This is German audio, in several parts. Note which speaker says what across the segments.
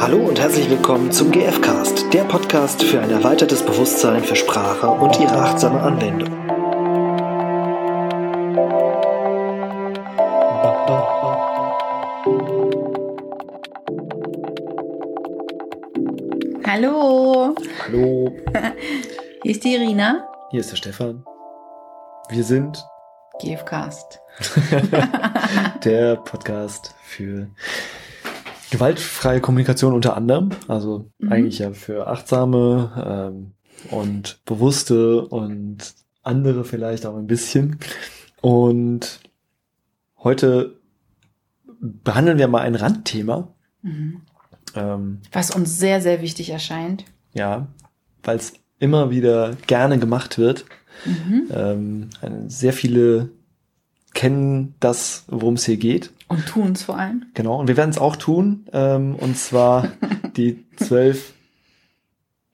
Speaker 1: Hallo und herzlich willkommen zum GFcast, der Podcast für ein erweitertes Bewusstsein für Sprache und ihre achtsame Anwendung.
Speaker 2: Hallo,
Speaker 1: Hallo,
Speaker 2: hier ist die Irina.
Speaker 1: hier ist der Stefan. Wir sind
Speaker 2: GFcast.
Speaker 1: der Podcast für gewaltfreie Kommunikation unter anderem, also
Speaker 2: Mhm.
Speaker 1: eigentlich ja für achtsame ähm, und bewusste und andere vielleicht auch ein bisschen. Und heute behandeln wir mal ein Randthema.
Speaker 2: Mhm.
Speaker 1: Ähm,
Speaker 2: Was uns sehr, sehr wichtig erscheint.
Speaker 1: ja, weil es immer wieder gerne gemacht wird.
Speaker 2: Mhm.
Speaker 1: Ähm, sehr viele kennen das, worum es hier geht.
Speaker 2: Und tun es vor allem.
Speaker 1: Genau, und wir werden es auch tun, ähm, und zwar die zwölf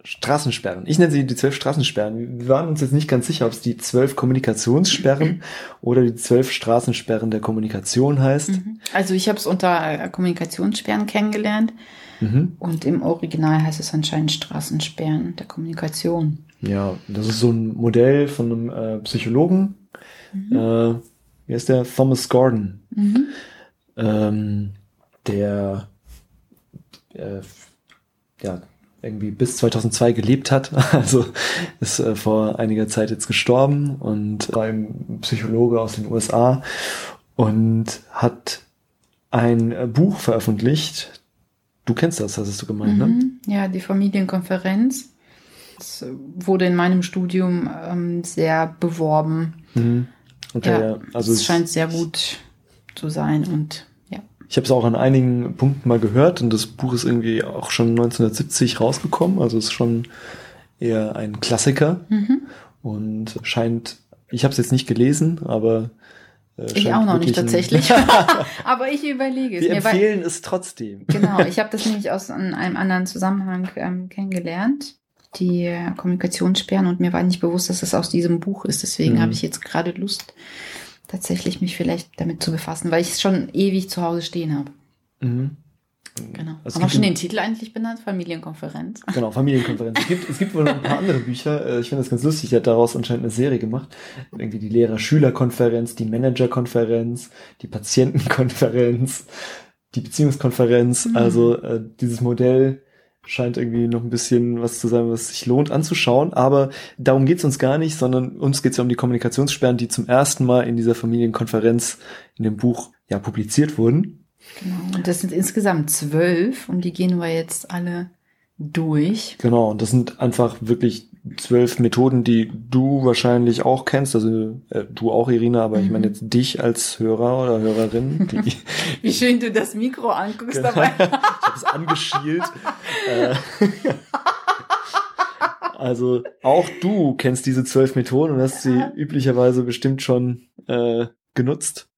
Speaker 1: Straßensperren. Ich nenne sie die zwölf Straßensperren. Wir waren uns jetzt nicht ganz sicher, ob es die zwölf Kommunikationssperren oder die zwölf Straßensperren der Kommunikation heißt.
Speaker 2: Mhm. Also ich habe es unter äh, Kommunikationssperren kennengelernt
Speaker 1: Mhm.
Speaker 2: und im Original heißt es anscheinend Straßensperren der Kommunikation.
Speaker 1: Ja, das ist so ein Modell von einem äh, Psychologen. Äh, wie heißt der? Thomas Gordon.
Speaker 2: Mhm.
Speaker 1: Ähm, der äh, ja irgendwie bis 2002 gelebt hat, also ist äh, vor einiger Zeit jetzt gestorben und war ein Psychologe aus den USA und hat ein Buch veröffentlicht. Du kennst das, hast du gemeint, ne?
Speaker 2: Mhm. Ja, die Familienkonferenz. Das wurde in meinem Studium ähm, sehr beworben.
Speaker 1: Mhm. Und
Speaker 2: Ja,
Speaker 1: also
Speaker 2: es- scheint sehr gut zu sein und ja.
Speaker 1: Ich habe es auch an einigen Punkten mal gehört und das Buch ist irgendwie auch schon 1970 rausgekommen, also ist schon eher ein Klassiker
Speaker 2: Mhm.
Speaker 1: und scheint, ich habe es jetzt nicht gelesen, aber äh,
Speaker 2: Ich auch noch nicht tatsächlich. Aber ich überlege es
Speaker 1: Wir
Speaker 2: mir. Weil,
Speaker 1: empfehlen es trotzdem.
Speaker 2: genau, ich habe das nämlich aus einem anderen Zusammenhang ähm, kennengelernt. Die Kommunikationssperren und mir war nicht bewusst, dass es aus diesem Buch ist. Deswegen
Speaker 1: Mhm.
Speaker 2: habe ich jetzt gerade Lust, tatsächlich mich vielleicht damit zu befassen, weil ich es schon ewig zu Hause stehen habe.
Speaker 1: Mhm.
Speaker 2: Genau.
Speaker 1: Es
Speaker 2: Haben wir schon den Titel eigentlich benannt? Familienkonferenz.
Speaker 1: Genau, Familienkonferenz. Es gibt, es gibt wohl noch ein paar andere Bücher. Äh, Ich finde das ganz lustig. Er hat daraus anscheinend eine Serie gemacht. Irgendwie die Lehrer-Schüler-Konferenz, die Manager-Konferenz, die Patientenkonferenz, die Beziehungskonferenz.
Speaker 2: Mhm.
Speaker 1: Also äh, dieses Modell scheint irgendwie noch ein bisschen was zu sein, was sich lohnt anzuschauen. Aber darum geht's uns gar nicht, sondern uns geht's ja um die Kommunikationssperren, die zum ersten Mal in dieser Familienkonferenz in dem Buch ja publiziert wurden.
Speaker 2: Genau. Und das sind insgesamt zwölf und die gehen wir jetzt alle durch.
Speaker 1: Genau, und das sind einfach wirklich zwölf Methoden, die du wahrscheinlich auch kennst, also äh, du auch, Irina, aber ich
Speaker 2: Mhm.
Speaker 1: meine jetzt dich als Hörer oder Hörerin. Die,
Speaker 2: Wie schön du das Mikro anguckst
Speaker 1: Genau.
Speaker 2: dabei.
Speaker 1: ich habe es angeschielt. äh, also auch du kennst diese zwölf Methoden und hast sie üblicherweise bestimmt schon äh, genutzt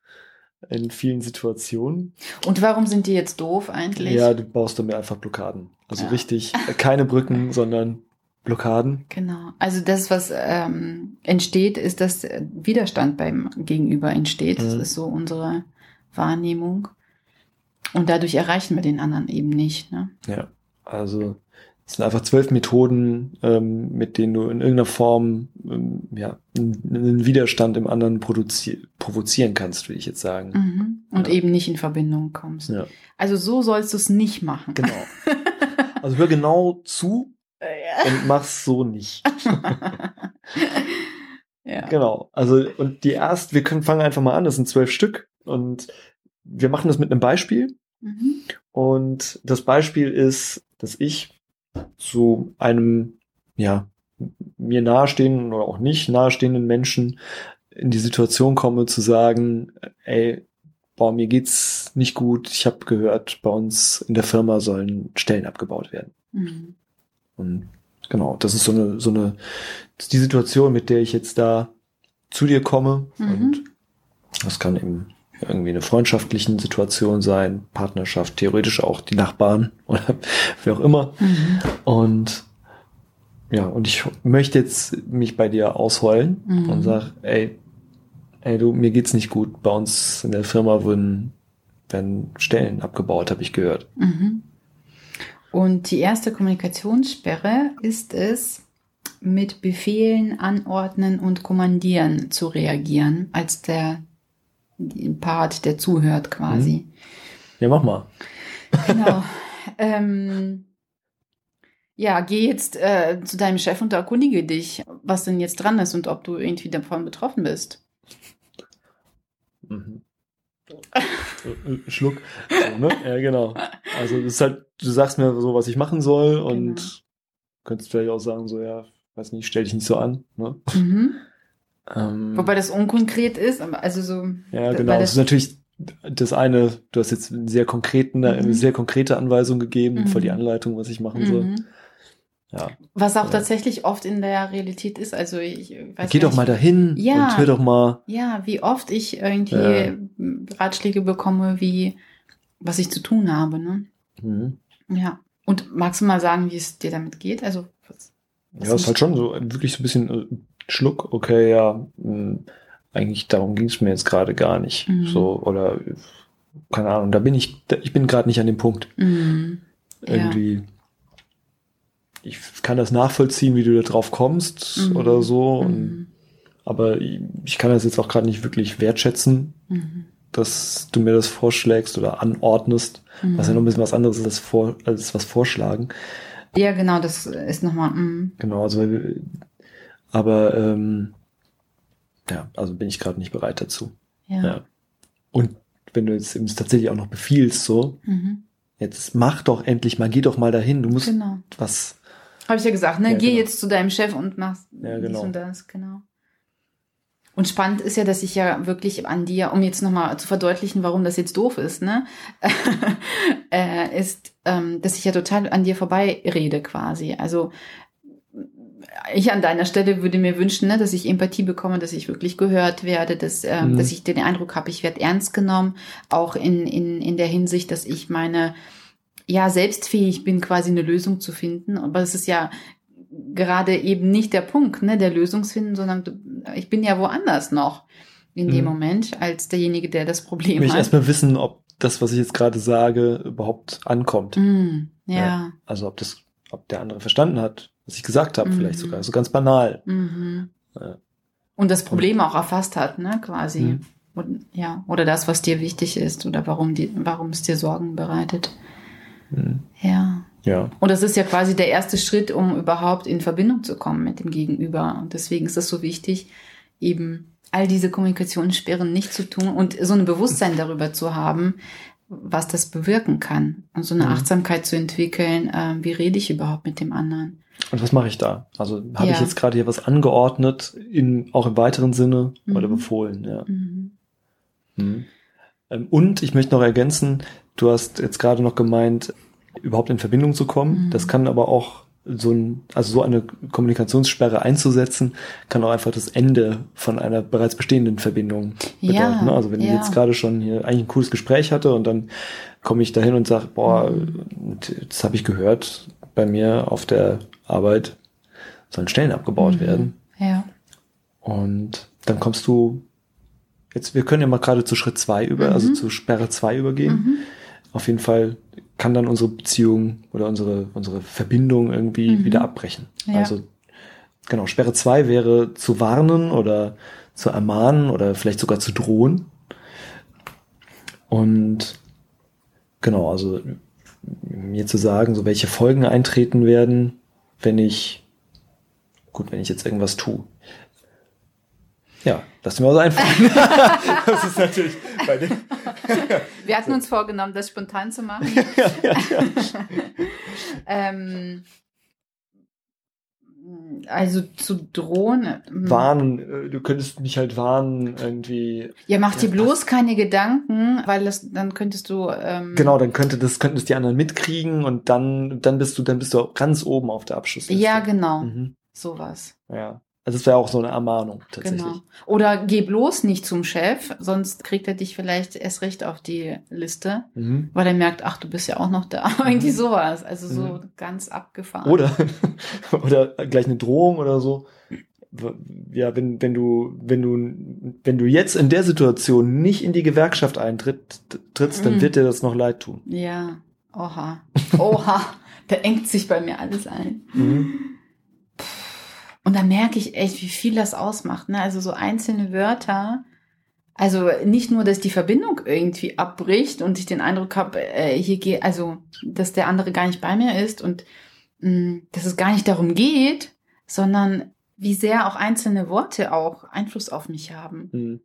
Speaker 1: in vielen Situationen.
Speaker 2: Und warum sind die jetzt doof eigentlich?
Speaker 1: Ja, du baust damit einfach Blockaden. Also
Speaker 2: Ja.
Speaker 1: richtig, äh, keine Brücken, sondern Blockaden.
Speaker 2: Genau. Also das, was ähm, entsteht, ist, dass Widerstand beim Gegenüber entsteht. Das
Speaker 1: Mhm.
Speaker 2: ist so unsere Wahrnehmung. Und dadurch erreichen wir den anderen eben nicht. Ne?
Speaker 1: Ja, also es sind einfach zwölf Methoden, ähm, mit denen du in irgendeiner Form ähm, ja, einen Widerstand im anderen provozieren kannst, will ich jetzt sagen.
Speaker 2: Mhm. Und
Speaker 1: Ja.
Speaker 2: eben nicht in Verbindung kommst.
Speaker 1: Ja,
Speaker 2: Also so sollst du es nicht machen.
Speaker 1: genau. Also hör genau zu und mach's so nicht.
Speaker 2: ja.
Speaker 1: Genau. Also und die erst, wir können fangen einfach mal an. Das sind zwölf Stück und wir machen das mit einem Beispiel.
Speaker 2: Mhm.
Speaker 1: Und das Beispiel ist, dass ich zu einem, ja, mir nahestehenden oder auch nicht nahestehenden Menschen in die Situation komme zu sagen, ey, boah, mir geht's nicht gut. Ich habe gehört, bei uns in der Firma sollen Stellen abgebaut werden.
Speaker 2: Mhm.
Speaker 1: Und genau, das ist so eine, so eine, die Situation, mit der ich jetzt da zu dir komme.
Speaker 2: Mhm.
Speaker 1: Und das kann eben irgendwie eine freundschaftlichen Situation sein, Partnerschaft, theoretisch auch die Nachbarn oder wer auch immer.
Speaker 2: Mhm.
Speaker 1: Und ja, und ich möchte jetzt mich bei dir ausheulen
Speaker 2: Mhm.
Speaker 1: und sag, ey, ey, du, mir geht's nicht gut. Bei uns in der Firma wurden, werden Stellen abgebaut, habe ich gehört.
Speaker 2: Mhm. Und die erste Kommunikationssperre ist es, mit Befehlen, Anordnen und Kommandieren zu reagieren, als der Part, der zuhört quasi.
Speaker 1: Mhm. Ja, mach mal.
Speaker 2: Genau. ähm, ja, geh jetzt äh, zu deinem Chef und erkundige dich, was denn jetzt dran ist und ob du irgendwie davon betroffen bist.
Speaker 1: Mhm. Schluck. So, ne? Ja, genau. Also das ist halt, du sagst mir so, was ich machen soll und
Speaker 2: Genau.
Speaker 1: könntest vielleicht auch sagen, so, ja, weiß nicht, stell dich nicht so an. Ne?
Speaker 2: Mhm.
Speaker 1: Ähm,
Speaker 2: Wobei das unkonkret ist, aber also so.
Speaker 1: ja, genau.
Speaker 2: das-
Speaker 1: Das ist natürlich das eine, du hast jetzt einen sehr konkreten, eine
Speaker 2: Mhm.
Speaker 1: sehr konkrete Anweisung gegeben,
Speaker 2: Mhm.
Speaker 1: voll die Anleitung, was ich machen soll.
Speaker 2: Mhm.
Speaker 1: Ja.
Speaker 2: Was auch
Speaker 1: Ja.
Speaker 2: tatsächlich oft in der Realität ist. Also ich weiß
Speaker 1: Geh doch mal dahin
Speaker 2: Ja.
Speaker 1: und hör doch mal.
Speaker 2: Ja, wie oft ich irgendwie
Speaker 1: Ja.
Speaker 2: Ratschläge bekomme, wie was ich zu tun habe. Ne?
Speaker 1: Mhm.
Speaker 2: Ja. Und magst du mal sagen, wie es dir damit geht? Also was, was
Speaker 1: Ja, ist
Speaker 2: sind-
Speaker 1: halt schon so wirklich so ein bisschen äh, Schluck, okay, ja, mh, eigentlich darum ging es mir jetzt gerade gar nicht.
Speaker 2: Mhm.
Speaker 1: So, oder keine Ahnung, da bin ich, da, ich bin gerade nicht an dem Punkt.
Speaker 2: Mhm. Ja.
Speaker 1: Irgendwie. Ich kann das nachvollziehen, wie du da drauf kommst
Speaker 2: Mhm.
Speaker 1: oder so. Und,
Speaker 2: Mhm.
Speaker 1: aber ich, ich kann das jetzt auch gerade nicht wirklich wertschätzen,
Speaker 2: Mhm.
Speaker 1: Dass du mir das vorschlägst oder anordnest.
Speaker 2: Mhm.
Speaker 1: Was ja noch ein bisschen was anderes ist als, vor, als was vorschlagen.
Speaker 2: Ja, genau, das ist nochmal. Mm.
Speaker 1: Genau, also aber ähm, ja, also bin ich gerade nicht bereit dazu.
Speaker 2: Ja.
Speaker 1: Ja. Und wenn du jetzt eben tatsächlich auch noch befiehlst, so,
Speaker 2: Mhm.
Speaker 1: jetzt mach doch endlich mal, geh doch mal dahin, du musst
Speaker 2: Genau.
Speaker 1: was.
Speaker 2: Habe ich ja gesagt, ne?
Speaker 1: Ja,
Speaker 2: Geh
Speaker 1: genau.
Speaker 2: jetzt zu deinem Chef und machst
Speaker 1: Ja,
Speaker 2: dies
Speaker 1: genau.
Speaker 2: und das, genau. Und spannend ist ja, dass ich ja wirklich an dir, um jetzt nochmal zu verdeutlichen, warum das jetzt doof ist, ne, äh, ist, ähm, dass ich ja total an dir vorbei rede quasi. Also ich an deiner Stelle würde mir wünschen, ne, dass ich Empathie bekomme, dass ich wirklich gehört werde, dass, ähm,
Speaker 1: Mhm.
Speaker 2: dass ich den Eindruck habe, ich werde ernst genommen, auch in, in, in der Hinsicht, dass ich meine, ja, selbstfähig bin, quasi eine Lösung zu finden. Aber es ist ja gerade eben nicht der Punkt, ne, der Lösungsfinden, sondern ich bin ja woanders noch in dem
Speaker 1: Mhm.
Speaker 2: Moment als derjenige, der das Problem
Speaker 1: Ich
Speaker 2: hat.
Speaker 1: erstmal wissen, ob das, was ich jetzt gerade sage, überhaupt ankommt.
Speaker 2: Mm, ja.
Speaker 1: Ja. Also ob das, ob der andere verstanden hat, was ich gesagt habe,
Speaker 2: Mhm.
Speaker 1: vielleicht sogar. So ganz banal.
Speaker 2: Mhm.
Speaker 1: Ja.
Speaker 2: Und das Problem auch erfasst hat, ne, quasi.
Speaker 1: Mhm.
Speaker 2: Und, ja, oder das, was dir wichtig ist oder warum die, warum es dir Sorgen bereitet.
Speaker 1: Mhm.
Speaker 2: Ja.
Speaker 1: Ja.
Speaker 2: Und das ist ja quasi der erste Schritt, um überhaupt in Verbindung zu kommen mit dem Gegenüber. Und deswegen ist es so wichtig, eben all diese Kommunikationssperren nicht zu tun und so ein Bewusstsein darüber zu haben, was das bewirken kann. Und so eine
Speaker 1: Mhm.
Speaker 2: Achtsamkeit zu entwickeln, äh, wie rede ich überhaupt mit dem anderen.
Speaker 1: Und was mache ich da? Also habe
Speaker 2: Ja.
Speaker 1: ich jetzt gerade hier was angeordnet, in, auch im weiteren Sinne oder
Speaker 2: Mhm.
Speaker 1: befohlen, ja.
Speaker 2: Mhm.
Speaker 1: Mhm. Ähm, Und ich möchte noch ergänzen, du hast jetzt gerade noch gemeint, überhaupt in Verbindung zu kommen.
Speaker 2: Mhm.
Speaker 1: Das kann aber auch so ein, also so eine Kommunikationssperre einzusetzen, kann auch einfach das Ende von einer bereits bestehenden Verbindung bedeuten.
Speaker 2: Ja,
Speaker 1: ne? Also wenn ich
Speaker 2: ja.
Speaker 1: jetzt gerade schon hier eigentlich ein cooles Gespräch hatte und dann komme ich dahin und sage, boah,
Speaker 2: Mhm.
Speaker 1: das habe ich gehört, bei mir auf der Arbeit sollen Stellen abgebaut
Speaker 2: Mhm.
Speaker 1: werden.
Speaker 2: Ja.
Speaker 1: Und dann kommst du, jetzt, wir können ja mal gerade zu Schritt zwei über,
Speaker 2: Mhm.
Speaker 1: also zu Sperre zwei übergehen.
Speaker 2: Mhm.
Speaker 1: Auf jeden Fall kann dann unsere Beziehung oder unsere, unsere Verbindung irgendwie
Speaker 2: Mhm.
Speaker 1: wieder abbrechen.
Speaker 2: Ja.
Speaker 1: Also, genau, Sperre zwei wäre zu warnen oder zu ermahnen oder vielleicht sogar zu drohen. Und genau, also mir zu sagen, so welche Folgen eintreten werden, wenn ich, gut, wenn ich jetzt irgendwas tue. Ja, lass mir mal so einfallen. das ist natürlich bei dem,
Speaker 2: Wir hatten uns vorgenommen, das spontan zu machen. ähm, also zu drohen. hm.
Speaker 1: warnen, äh, du könntest mich halt warnen, irgendwie.
Speaker 2: Ja, mach dir
Speaker 1: Ja,
Speaker 2: bloß keine Gedanken, weil das, dann könntest du. Ähm,
Speaker 1: Genau, dann könnte das, könnten es die anderen mitkriegen und dann, dann bist du, dann bist du ganz oben auf der Abschlussliste.
Speaker 2: Ja, genau.
Speaker 1: Mhm.
Speaker 2: Sowas.
Speaker 1: Ja. Also es wäre auch so eine Ermahnung tatsächlich.
Speaker 2: Genau. Oder geh bloß nicht zum Chef, sonst kriegt er dich vielleicht erst recht auf die Liste,
Speaker 1: Mhm.
Speaker 2: weil er merkt, ach, du bist ja auch noch da. Irgendwie
Speaker 1: Mhm.
Speaker 2: sowas. Also so
Speaker 1: Mhm.
Speaker 2: ganz abgefahren.
Speaker 1: Oder, oder gleich eine Drohung oder so. Ja, wenn, wenn du, wenn du, wenn du jetzt in der Situation nicht in die Gewerkschaft eintrittst, trittst, dann
Speaker 2: Mhm.
Speaker 1: wird dir das noch leid tun.
Speaker 2: Ja, Oha. Oha. da engt sich bei mir alles ein. Und da merke ich echt, wie viel das ausmacht. Ne? Also so einzelne Wörter. Also nicht nur, dass die Verbindung irgendwie abbricht und ich den Eindruck habe, äh, hier geht, also dass der andere gar nicht bei mir ist und mh, mm, dass es gar nicht darum geht, sondern wie sehr auch einzelne Worte auch Einfluss auf mich haben. Mhm.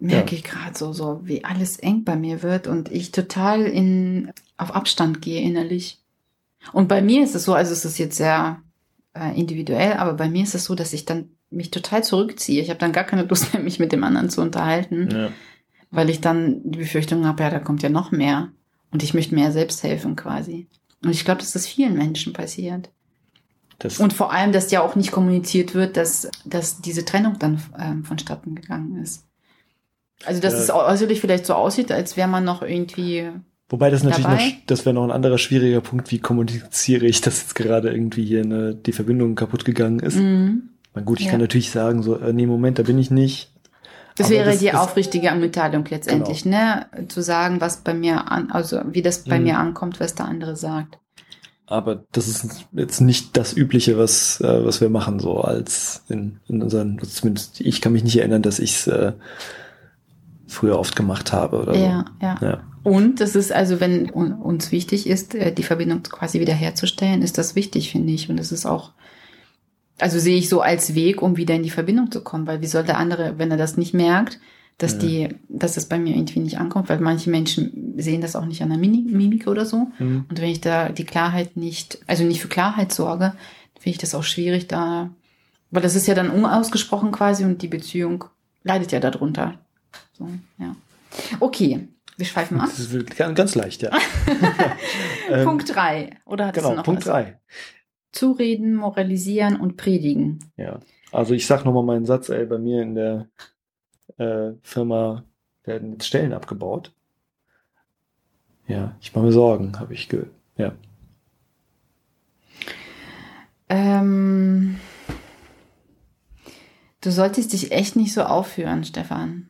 Speaker 2: Merke ja. ich gerade so, so, wie alles eng bei mir wird und ich total in, auf Abstand gehe innerlich. Und bei mir ist es so, also es ist jetzt sehr äh, individuell, aber bei mir ist es so, dass ich dann mich total zurückziehe. Ich habe dann gar keine Lust mehr, mich mit dem anderen zu unterhalten, ja. weil ich dann die Befürchtung habe, ja, da kommt ja noch mehr. Und ich möchte mehr selbst helfen quasi. Und ich glaube, dass das vielen Menschen passiert. Das und vor allem, dass ja auch nicht kommuniziert wird, dass, dass diese Trennung dann ähm, vonstatten gegangen ist. Also, dass ja. es äußerlich vielleicht so aussieht, als wäre man noch irgendwie.
Speaker 1: Wobei das natürlich dabei. noch, das wäre noch ein anderer schwieriger Punkt, wie kommuniziere ich, dass jetzt gerade irgendwie hier eine, die Verbindung kaputt gegangen ist. Mhm. Na gut, ich ja. kann natürlich sagen, so, äh, nee, Moment, da bin ich nicht.
Speaker 2: Das Aber wäre das, die das, aufrichtige Mitteilung letztendlich, genau. ne? Zu sagen, was bei mir an, also wie das bei mhm. mir ankommt, was der andere sagt.
Speaker 1: Aber das ist jetzt nicht das Übliche, was, äh, was wir machen, so als in, in unseren, zumindest ich kann mich nicht erinnern, dass ich es äh, früher oft gemacht habe oder
Speaker 2: ja, so. Ja, ja. Und das ist also, wenn uns wichtig ist, äh, die Verbindung quasi wiederherzustellen, ist das wichtig, finde ich. Und das ist auch, also sehe ich so als Weg, um wieder in die Verbindung zu kommen, weil wie soll der andere, wenn er das nicht merkt, dass die, dass das bei mir irgendwie nicht ankommt, weil manche Menschen sehen das auch nicht an der Mimik oder so. Mhm. Und wenn ich da die Klarheit nicht, also nicht für Klarheit sorge, finde ich das auch schwierig da, weil das ist ja dann unausgesprochen quasi und die Beziehung leidet ja darunter. So, ja. Okay, wir schweifen ab.
Speaker 1: Das ist ganz leicht, ja.
Speaker 2: Punkt drei Oder hattest
Speaker 1: genau,
Speaker 2: noch
Speaker 1: Punkt
Speaker 2: was?
Speaker 1: drei
Speaker 2: Zureden, moralisieren und predigen.
Speaker 1: Ja. Also ich sag nochmal meinen Satz, ey, bei mir in der äh, Firma werden jetzt Stellen abgebaut. Ja, ich mache mir Sorgen, habe ich gehört. Ja.
Speaker 2: Ähm, du solltest dich echt nicht so aufführen, Stefan.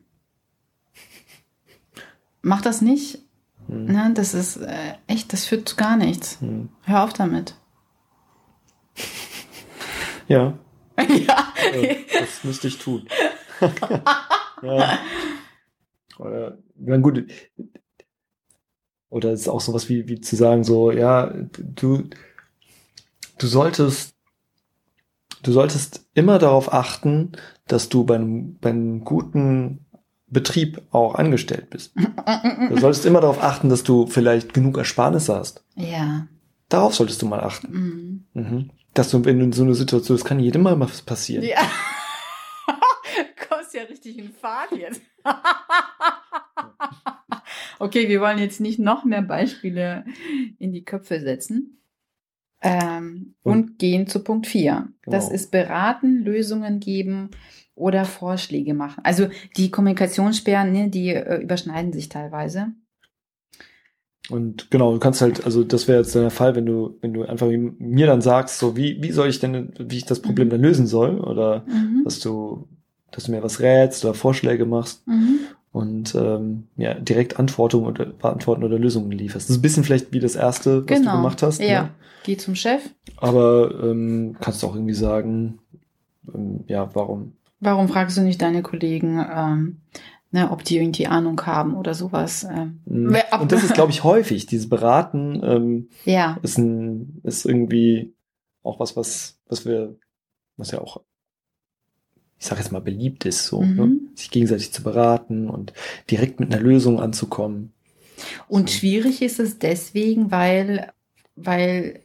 Speaker 2: Mach das nicht. Hm. Ne, das ist äh, echt, das führt zu gar nichts. Hm. Hör auf damit.
Speaker 1: Ja. ja. Äh, das müsste ich tun. Ja. Oder, ja gut. Oder ist auch sowas wie, wie zu sagen, so, ja, du, du solltest, du solltest immer darauf achten, dass du beim, beim guten Betrieb auch angestellt bist. Du solltest immer darauf achten, dass du vielleicht genug Ersparnisse hast.
Speaker 2: Ja.
Speaker 1: Darauf solltest du mal achten. Mhm. Mhm. Dass du, wenn du in so eine Situation, das kann jedem mal was passieren.
Speaker 2: Ja ja richtig in Fahrt jetzt. okay, wir wollen jetzt nicht noch mehr Beispiele in die Köpfe setzen. Ähm, und, und, gehen zu Punkt 4. Genau. Das ist beraten, Lösungen geben oder Vorschläge machen. Also die Kommunikationssperren, ne, die äh, überschneiden sich teilweise.
Speaker 1: Und genau, du kannst halt, also das wäre jetzt der Fall, wenn du, wenn du einfach mir dann sagst, so wie, wie soll ich denn, wie ich das Problem mhm. dann lösen soll, oder mhm. dass du dass du mir was rätst oder Vorschläge machst mhm. und ähm, ja, direkt Antworten oder, Antworten oder Lösungen lieferst. Das ist ein bisschen vielleicht wie das erste, was genau. du gemacht hast.
Speaker 2: Ja, ne? geh zum Chef.
Speaker 1: Aber ähm, kannst du auch irgendwie sagen, ähm, ja, warum?
Speaker 2: Warum fragst du nicht deine Kollegen, ähm, ne, ob die irgendwie Ahnung haben oder sowas? Ähm,
Speaker 1: mhm. und das ist, glaube ich, häufig. Dieses Beraten ähm,
Speaker 2: ja.
Speaker 1: ist, ein, ist irgendwie auch was, was, was wir, was ja auch ich sage jetzt mal, beliebt ist, so, mhm. ne? sich gegenseitig zu beraten und direkt mit einer Lösung anzukommen.
Speaker 2: Und so. schwierig ist es deswegen, weil, weil,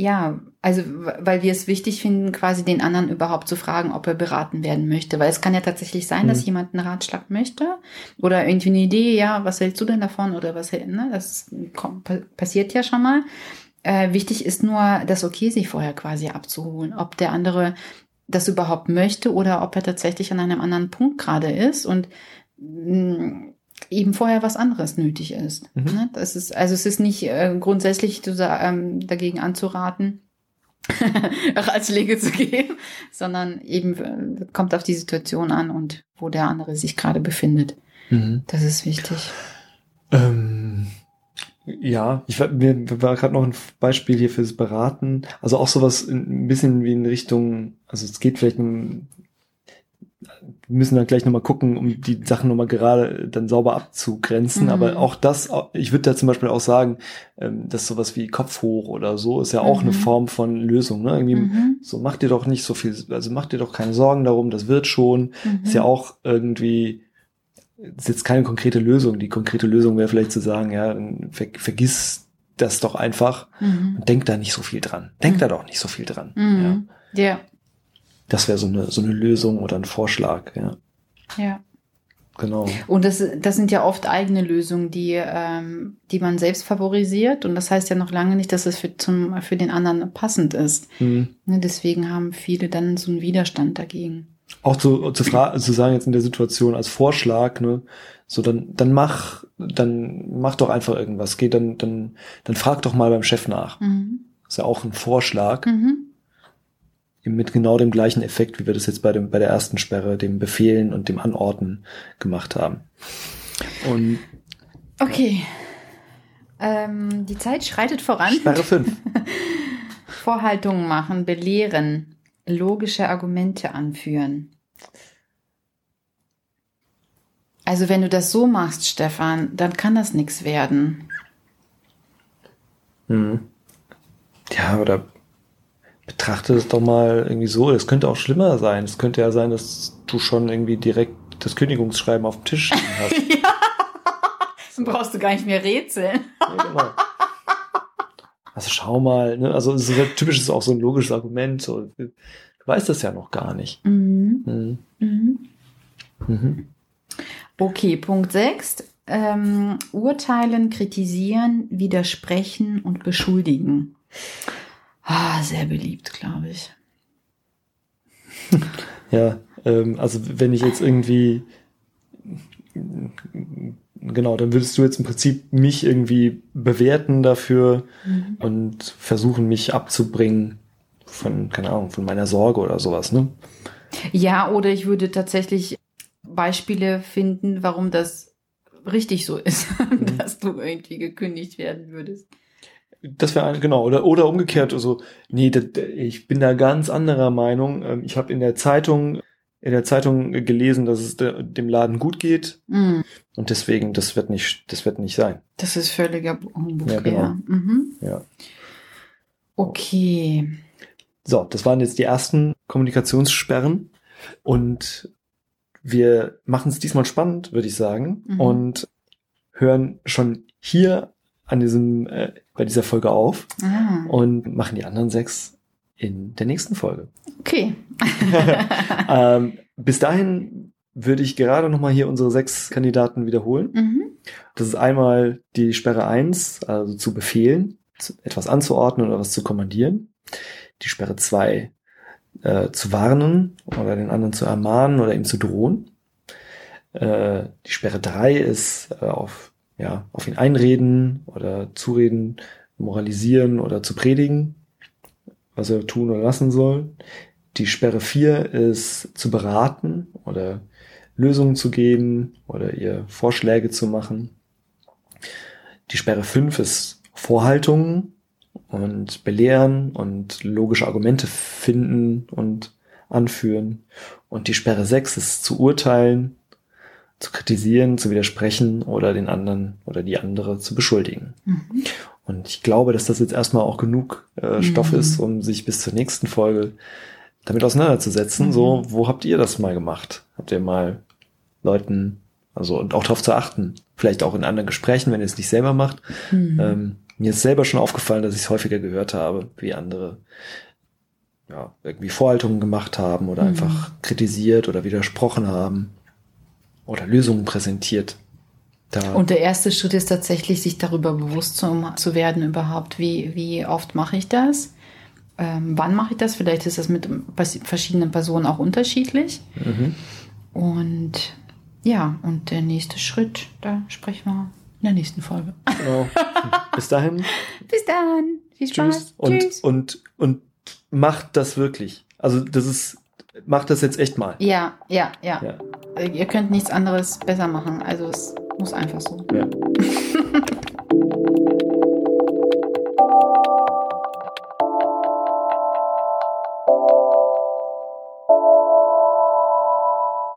Speaker 2: ja, also, weil wir es wichtig finden, quasi den anderen überhaupt zu fragen, ob er beraten werden möchte. Weil es kann ja tatsächlich sein, mhm. dass jemand einen Ratschlag möchte oder irgendwie eine Idee, ja, was hältst du denn davon oder was, ne, das kommt, passiert ja schon mal. Äh, wichtig ist nur, das Okay sich vorher quasi abzuholen, ob der andere das überhaupt möchte oder ob er tatsächlich an einem anderen Punkt gerade ist und mm, eben vorher was anderes nötig ist. Mhm. Ne? Das ist also es ist nicht äh, grundsätzlich zu, ähm, dagegen anzuraten, Ratschläge zu geben, sondern eben äh, kommt auf die Situation an und wo der andere sich gerade befindet. Mhm. Das ist wichtig.
Speaker 1: Ähm, Ja, ich war, mir war gerade noch ein Beispiel hier fürs Beraten. Also auch sowas ein bisschen wie in Richtung, also es geht vielleicht um, müssen dann gleich nochmal gucken, um die Sachen nochmal gerade dann sauber abzugrenzen.
Speaker 2: Mhm.
Speaker 1: Aber auch das, ich würde da zum Beispiel auch sagen, ähm, dass sowas wie Kopf hoch oder so ist ja auch eine
Speaker 2: Mhm.
Speaker 1: Form von Lösung. Ne? Irgendwie
Speaker 2: Mhm.
Speaker 1: so, mach dir doch nicht so viel, also mach dir doch keine Sorgen darum, das wird schon.
Speaker 2: Mhm.
Speaker 1: Ist ja auch irgendwie, ist jetzt keine konkrete Lösung. Die konkrete Lösung wäre vielleicht zu sagen, ja, ver vergiss das doch einfach
Speaker 2: Mhm.
Speaker 1: und denk da nicht so viel dran. Denk
Speaker 2: Mhm.
Speaker 1: da doch nicht so viel dran. Ja.
Speaker 2: Mhm. Ja,
Speaker 1: Das wäre so eine, so eine Lösung oder ein Vorschlag, ja.
Speaker 2: ja.
Speaker 1: Genau.
Speaker 2: Und das, das sind ja oft eigene Lösungen, die, ähm, die man selbst favorisiert. Und das heißt ja noch lange nicht, dass es für, zum, für den anderen passend ist.
Speaker 1: Hm.
Speaker 2: Ne, deswegen haben viele dann so einen Widerstand dagegen.
Speaker 1: Auch zu, zu, zu sagen jetzt in der Situation als Vorschlag, ne, so dann, dann mach, dann mach doch einfach irgendwas. Geh dann, dann, dann frag doch mal beim Chef nach.
Speaker 2: Mhm.
Speaker 1: ist ja auch ein Vorschlag.
Speaker 2: Mhm.
Speaker 1: Mit genau dem gleichen Effekt, wie wir das jetzt bei dem, bei der ersten Sperre, dem Befehlen und dem Anordnen gemacht haben. Und
Speaker 2: Okay. Ähm, die Zeit schreitet voran.
Speaker 1: Sperre 5.
Speaker 2: Vorhaltungen machen, belehren, logische Argumente anführen. Also wenn du das so machst, Stefan, dann kann das nichts werden.
Speaker 1: Hm. Ja, oder betrachte es doch mal irgendwie so. Das könnte auch schlimmer sein. Es könnte ja sein, dass du schon irgendwie direkt das Kündigungsschreiben auf dem Tisch hast.
Speaker 2: Dann brauchst du gar nicht mehr rätseln.
Speaker 1: Ja, genau. Also schau mal, ne? also es ist ja typisch ist auch so ein logisches Argument. So, du weißt das ja noch gar nicht.
Speaker 2: Mhm.
Speaker 1: Mhm.
Speaker 2: Mhm.
Speaker 1: Mhm.
Speaker 2: Okay, Punkt 6. Ähm, urteilen, kritisieren, widersprechen und beschuldigen. Ah, sehr beliebt, glaube ich.
Speaker 1: Ja, ähm, also wenn ich jetzt irgendwie genau, dann würdest du jetzt im Prinzip mich irgendwie bewerten dafür
Speaker 2: Mhm.
Speaker 1: und versuchen, mich abzubringen von, keine Ahnung, von meiner Sorge oder sowas, ne?
Speaker 2: Ja, oder ich würde tatsächlich Beispiele finden, warum das richtig so ist, dass du irgendwie gekündigt werden würdest.
Speaker 1: Das wäre genau, oder, oder umgekehrt, also, nee, das, ich bin da ganz anderer Meinung. Ähm, Ich habe in der Zeitung, in der Zeitung gelesen, dass es de, dem Laden gut geht
Speaker 2: Mm,
Speaker 1: und deswegen, das wird nicht, das wird nicht sein.
Speaker 2: das ist völliger Humbug,
Speaker 1: Ja,
Speaker 2: ja.
Speaker 1: genau.
Speaker 2: Mhm.
Speaker 1: Ja.
Speaker 2: Okay.
Speaker 1: So, das waren jetzt die ersten Kommunikationssperren und wir machen es diesmal spannend, würde ich sagen,
Speaker 2: Mhm.
Speaker 1: und hören schon hier an diesem, äh, bei dieser Folge auf
Speaker 2: Ah,
Speaker 1: und machen die anderen sechs in der nächsten Folge.
Speaker 2: okay.
Speaker 1: ähm, bis dahin würde ich gerade nochmal hier unsere sechs Kandidaten wiederholen.
Speaker 2: mhm.
Speaker 1: Das ist einmal die Sperre 1, also zu befehlen, etwas anzuordnen oder was zu kommandieren. Die Sperre 2, äh, zu warnen oder den anderen zu ermahnen oder ihm zu drohen. Äh, die Sperre 3 ist äh, auf, ja, auf ihn einreden oder zureden, moralisieren oder zu predigen, was er tun oder lassen soll. Die Sperre 4 ist zu beraten oder Lösungen zu geben oder ihr Vorschläge zu machen. Die Sperre 5 ist Vorhaltungen und belehren und logische Argumente finden und anführen. Und die Sperre 6 ist zu urteilen, zu kritisieren, zu widersprechen oder den anderen oder die andere zu beschuldigen.
Speaker 2: Mhm.
Speaker 1: Und ich glaube, dass das jetzt erstmal auch genug äh, Stoff
Speaker 2: Mhm.
Speaker 1: ist, um sich bis zur nächsten Folge damit auseinanderzusetzen.
Speaker 2: Mhm.
Speaker 1: So, wo habt ihr das mal gemacht? Habt ihr mal Leuten, also und auch darauf zu achten, vielleicht auch in anderen Gesprächen, wenn ihr es nicht selber macht.
Speaker 2: Mhm.
Speaker 1: Ähm, mir ist selber schon aufgefallen, dass ich es häufiger gehört habe, wie andere ja, irgendwie Vorhaltungen gemacht haben oder
Speaker 2: Mhm.
Speaker 1: einfach kritisiert oder widersprochen haben oder Lösungen präsentiert. Da,
Speaker 2: Und der erste Schritt ist tatsächlich, sich darüber bewusst zu, zu werden, überhaupt, wie, wie oft mache ich das? Ähm, wann mache ich das? Vielleicht ist das mit verschiedenen Personen auch unterschiedlich.
Speaker 1: mhm.
Speaker 2: Und ja, und der nächste Schritt, da sprechen wir in der nächsten Folge.
Speaker 1: genau. Bis dahin.
Speaker 2: Bis dann. Viel Spaß.
Speaker 1: Tschüss. Und,
Speaker 2: Tschüss.
Speaker 1: und, und macht das wirklich. Also das ist, macht das jetzt echt mal.
Speaker 2: Ja, ja, ja,
Speaker 1: Ja.
Speaker 2: Äh, Ihr könnt nichts anderes besser machen. Also es muss einfach so.
Speaker 1: ja.